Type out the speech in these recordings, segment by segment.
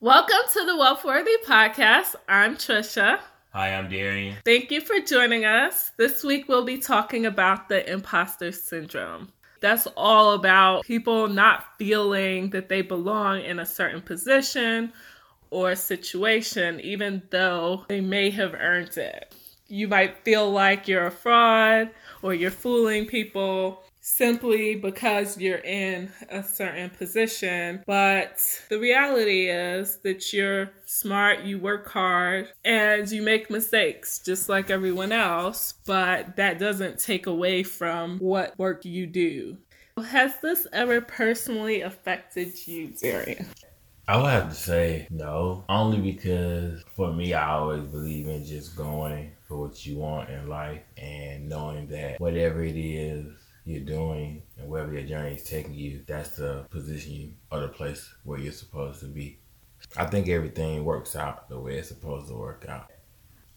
Welcome to the Wealthworthy Podcast. I'm Trisha. Hi, I'm Darian. Thank you for joining us. This week we'll be talking about the imposter syndrome. That's all about people not feeling that they belong in a certain position or situation, even though they may have earned it. You might feel like you're a fraud or you're fooling people simply because you're in a certain position. But the reality is that you're smart, you work hard, and you make mistakes just like everyone else. But that doesn't take away from what work you do. Has this ever personally affected you, Darian? I would have to say no, only because for me, I always believe in just going for what you want in life and knowing that whatever it is you're doing and wherever your journey is taking you, that's the position or the place where you're supposed to be. I think everything works out the way it's supposed to work out.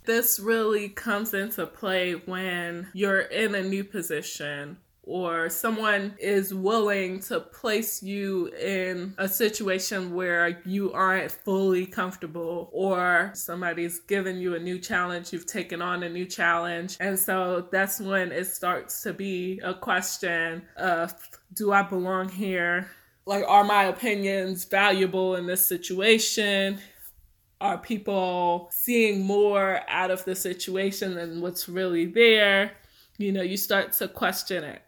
This really comes into play when you're in a new position or someone is willing to place you in a situation where you aren't fully comfortable, or somebody's given you a new challenge, you've taken on a new challenge. And so that's when it starts to be a question of do I belong here? Like, are my opinions valuable in this situation? Are people seeing more out of the situation than what's really there? You know, you start to question it.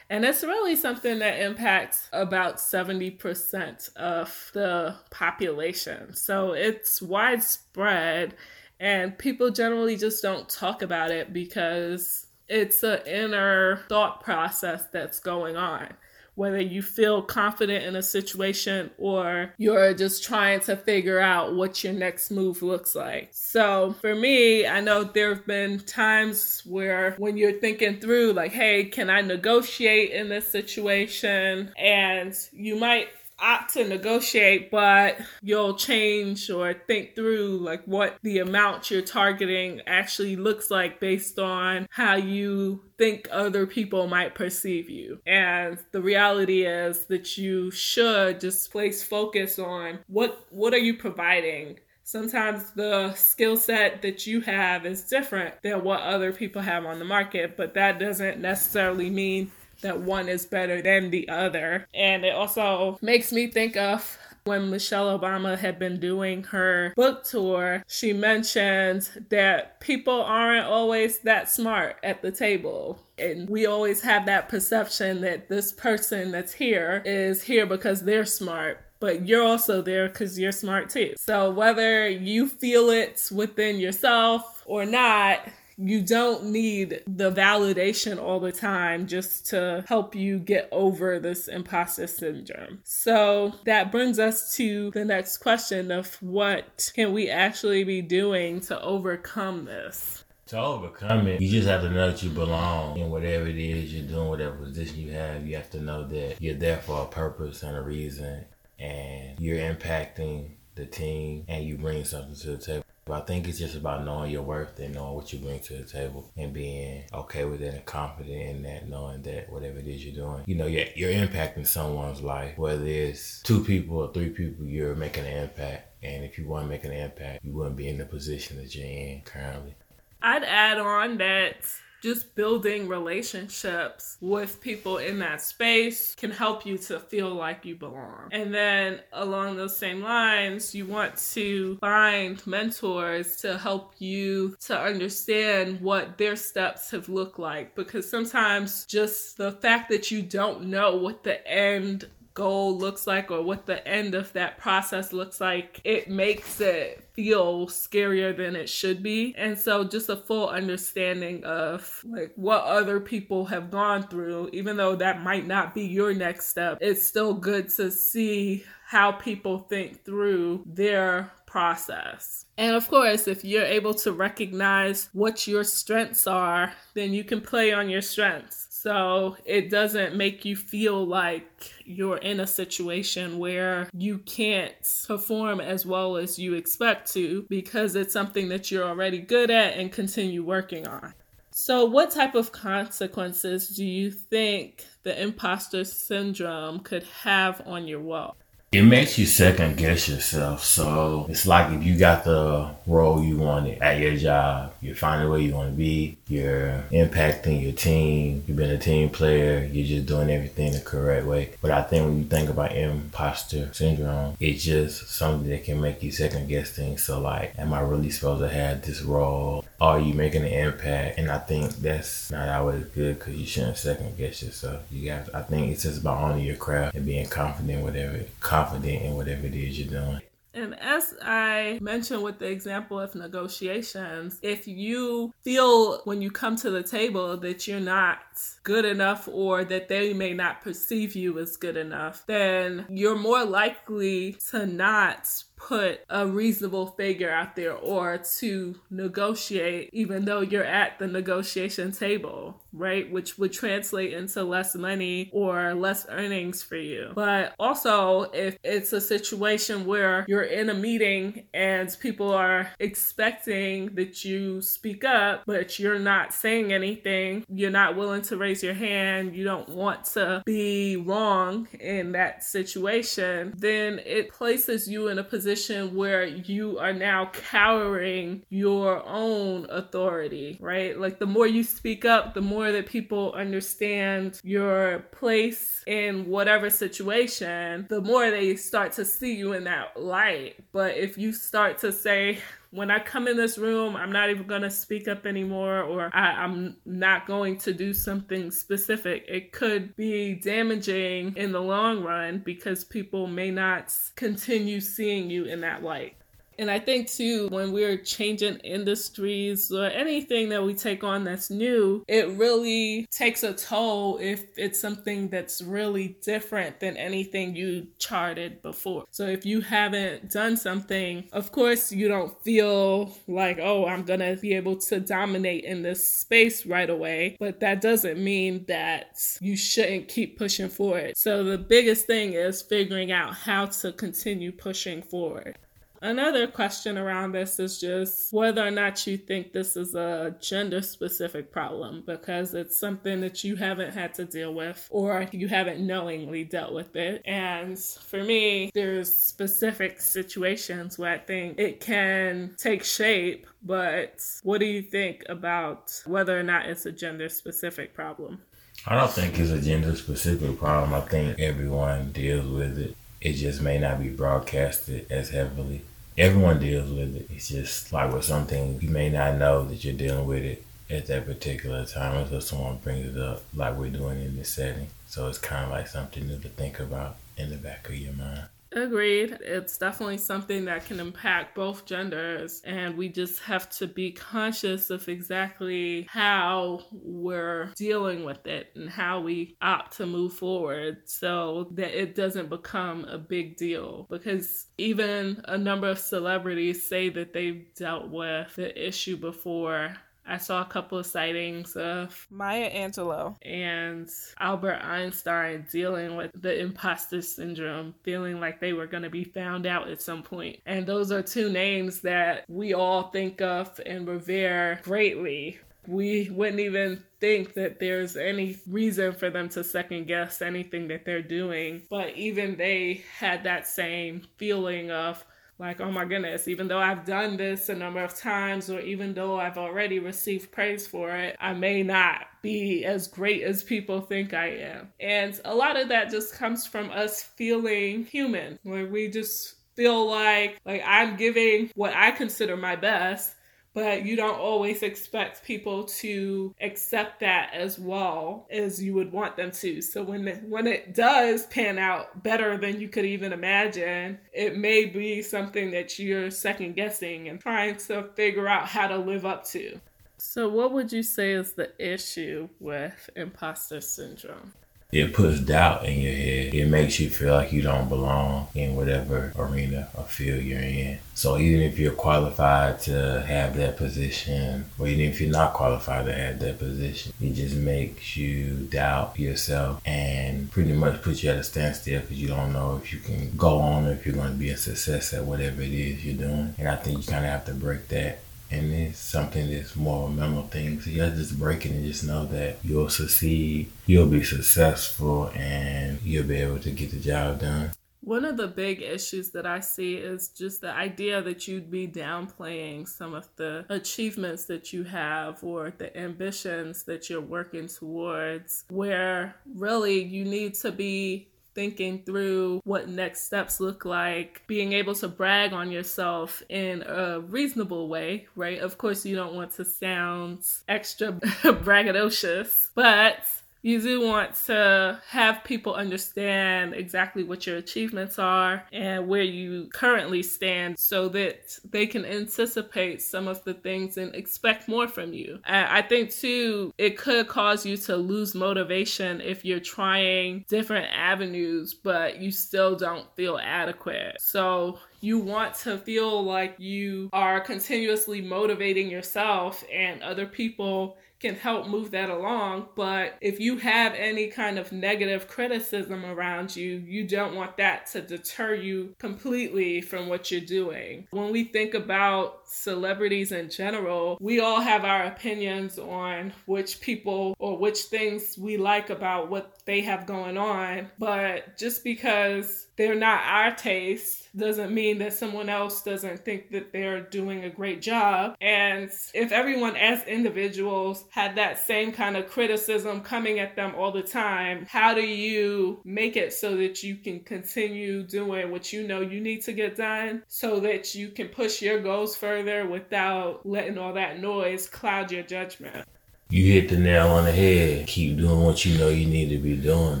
And it's really something that impacts about 70% of the population. So it's widespread, and people generally just don't talk about it because it's an inner thought process that's going on whether you feel confident in a situation or you're just trying to figure out what your next move looks like. So for me, I know there have been times where when you're thinking through, like, hey, can I negotiate in this situation? And you might opt to negotiate, but you'll change or think through like what the amount you're targeting actually looks like based on how you think other people might perceive you. And the reality is that you should just place focus on what what are you providing? Sometimes the skill set that you have is different than what other people have on the market, but that doesn't necessarily mean that one is better than the other. And it also makes me think of when Michelle Obama had been doing her book tour, she mentioned that people aren't always that smart at the table. And we always have that perception that this person that's here is here because they're smart but you're also there because you're smart too. So whether you feel it within yourself or not, you don't need the validation all the time just to help you get over this imposter syndrome. So that brings us to the next question of what can we actually be doing to overcome this? To overcome it, you just have to know that you belong in whatever it is you're doing, whatever position you have. You have to know that you're there for a purpose and a reason, and you're impacting the team, and you bring something to the table. I think it's just about knowing your worth and knowing what you bring to the table and being okay with it and confident in that, knowing that whatever it is you're doing, you know, you're, you're impacting someone's life. Whether it's two people or three people, you're making an impact. And if you weren't making an impact, you wouldn't be in the position that you're in currently. I'd add on that just building relationships with people in that space can help you to feel like you belong. And then along those same lines, you want to find mentors to help you to understand what their steps have looked like because sometimes just the fact that you don't know what the end goal looks like or what the end of that process looks like, it makes it feel scarier than it should be. And so just a full understanding of like what other people have gone through, even though that might not be your next step, it's still good to see how people think through their process. And of course, if you're able to recognize what your strengths are, then you can play on your strengths. So it doesn't make you feel like you're in a situation where you can't perform as well as you expect to because it's something that you're already good at and continue working on. So, what type of consequences do you think the imposter syndrome could have on your wealth? It makes you second guess yourself. So it's like if you got the role you wanted at your job, you're finding where you want to be, you're impacting your team, you've been a team player, you're just doing everything the correct way. But I think when you think about imposter syndrome, it's just something that can make you second guess things. So like, am I really supposed to have this role? Are you making an impact? And I think that's not always good because you shouldn't second guess yourself. You got, I think it's just about owning your craft and being confident, whatever confident in whatever it is you're doing. And as I mentioned with the example of negotiations, if you feel when you come to the table that you're not good enough or that they may not perceive you as good enough, then you're more likely to not put a reasonable figure out there or to negotiate, even though you're at the negotiation table, right? Which would translate into less money or less earnings for you. But also, if it's a situation where you're in a meeting and people are expecting that you speak up, but you're not saying anything, you're not willing to raise your hand, you don't want to be wrong in that situation, then it places you in a position position where you are now cowering your own authority, right? Like the more you speak up, the more that people understand your place in whatever situation, the more they start to see you in that light. But if you start to say, when I come in this room, I'm not even going to speak up anymore, or I, am not going to do something specific. It could be damaging in the long run because people may not continue seeing you in that light. And I think too, when we're changing industries or anything that we take on that's new, it really takes a toll if it's something that's really different than anything you charted before. So if you haven't done something, of course, you don't feel like, oh, I'm to be able to dominate in this space right away. But that doesn't mean that you shouldn't keep pushing forward. So the biggest thing is figuring out how to continue pushing forward. Another question around this is just whether or not you think this is a gender specific problem because it's something that you haven't had to deal with or you haven't knowingly dealt with it. And for me, there's specific situations where I think it can take shape, but what do you think about whether or not it's a gender specific problem? I don't think it's a gender specific problem. I think everyone deals with it. It just may not be broadcasted as heavily everyone deals with it. It's just like with something you may not know that you're dealing with it at that particular time until someone brings it up, like we're doing in this setting. So it's kind of like something new to think about in the back of your mind. Agreed. It's definitely something that can impact both genders, and we just have to be conscious of exactly how we're dealing with it and how we opt to move forward so that it doesn't become a big deal. Because even a number of celebrities say that they've dealt with the issue before I saw a couple of sightings of Maya Angelou and Albert Einstein dealing with the imposter syndrome, feeling like they were going to be found out at some point. And those are two names that we all think of and revere greatly. We wouldn't even think that there's any reason for them to second guess anything that they're doing. But even they had that same feeling of, like, oh my goodness, even though I've done this a number of times, or even though I've already received praise for it, I may not be as great as people think I am. And a lot of that just comes from us feeling human, where we just feel like like I'm giving what I consider my best but you don't always expect people to accept that as well as you would want them to. So when the, when it does pan out better than you could even imagine, it may be something that you're second guessing and trying to figure out how to live up to. So what would you say is the issue with imposter syndrome? It puts doubt in your head. It makes you feel like you don't belong in whatever arena or field you're in. So even if you're qualified to have that position, or even if you're not qualified to have that position, it just makes you doubt yourself and pretty much puts you at a standstill because you don't know if you can go on if you're going to be a success at whatever it is you're doing. And I think you kind of have to break that and it's something that's more of a mental thing. So you to just break it and just know that you'll succeed, you'll be successful, and you'll be able to get the job done. One of the big issues that I see is just the idea that you'd be downplaying some of the achievements that you have or the ambitions that you're working towards, where really you need to be thinking through what next steps look like, being able to brag on yourself in a reasonable way, right? Of course, you don't want to sound extra braggadocious, but you do want to have people understand exactly what your achievements are and where you currently stand so that they can anticipate some of the things and expect more from you. I think, too, it could cause you to lose motivation if you're trying different avenues, but you still don't feel adequate. So, you want to feel like you are continuously motivating yourself and other people can help move that along. But if you have any kind of negative criticism around you, you don't want that to deter you completely from what you're doing. When we think about celebrities in general, we all have our opinions on which people or which things we like about what they have going on. But just because they're not our taste doesn't mean that someone else doesn't think that they're doing a great job. And if everyone as individuals had that same kind of criticism coming at them all the time, how do you make it so that you can continue doing what you know you need to get done so that you can push your goals further without letting all that noise cloud your judgment? You hit the nail on the head. Keep doing what you know you need to be doing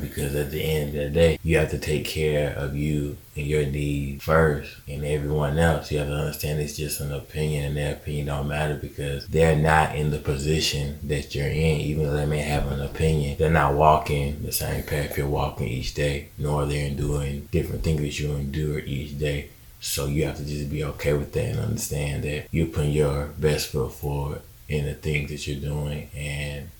because at the end of the day, you have to take care of you and your needs first and everyone else. You have to understand it's just an opinion and their opinion don't matter because they're not in the position that you're in, even though they may have an opinion. They're not walking the same path you're walking each day, nor they're doing different things that you endure each day. So you have to just be okay with that and understand that you're putting your best foot forward in the things that you're doing and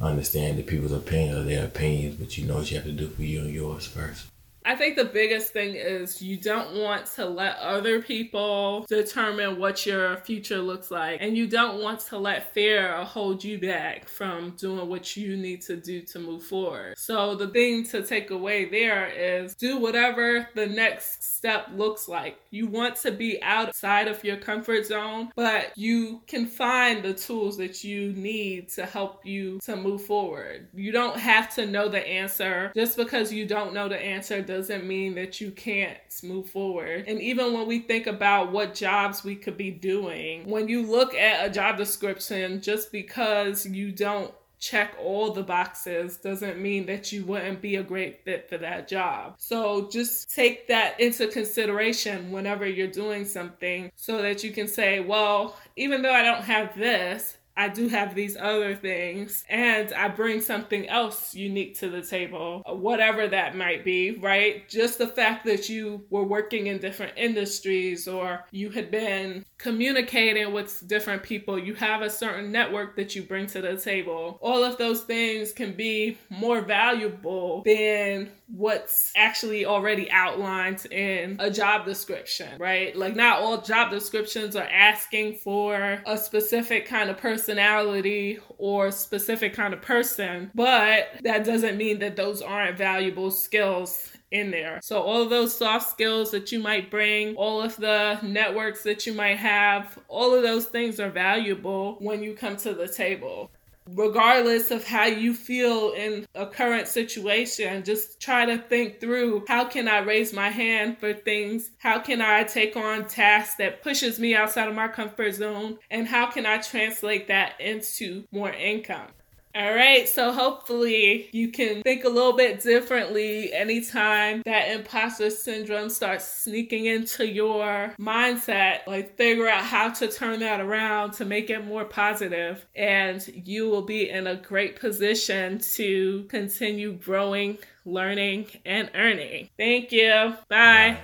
understand the people's opinions are their opinions, but you know what you have to do for you and yours first. I think the biggest thing is you don't want to let other people determine what your future looks like. And you don't want to let fear hold you back from doing what you need to do to move forward. So, the thing to take away there is do whatever the next step looks like. You want to be outside of your comfort zone, but you can find the tools that you need to help you to move forward. You don't have to know the answer. Just because you don't know the answer doesn't mean that you can't move forward. And even when we think about what jobs we could be doing, when you look at a job description, just because you don't check all the boxes doesn't mean that you wouldn't be a great fit for that job. So just take that into consideration whenever you're doing something so that you can say, well, even though I don't have this, I do have these other things and I bring something else unique to the table, whatever that might be, right? Just the fact that you were working in different industries or you had been communicating with different people, you have a certain network that you bring to the table. All of those things can be more valuable than what's actually already outlined in a job description, right? Like, not all job descriptions are asking for a specific kind of personality or specific kind of person, but that doesn't mean that those aren't valuable skills in there. So, all of those soft skills that you might bring, all of the networks that you might have, all of those things are valuable when you come to the table regardless of how you feel in a current situation, just try to think through how can I raise my hand for things? How can I take on tasks that pushes me outside of my comfort zone? And how can I translate that into more income? All right, so hopefully you can think a little bit differently anytime that imposter syndrome starts sneaking into your mindset. Like, figure out how to turn that around to make it more positive, and you will be in a great position to continue growing, learning, and earning. Thank you. Bye. Bye.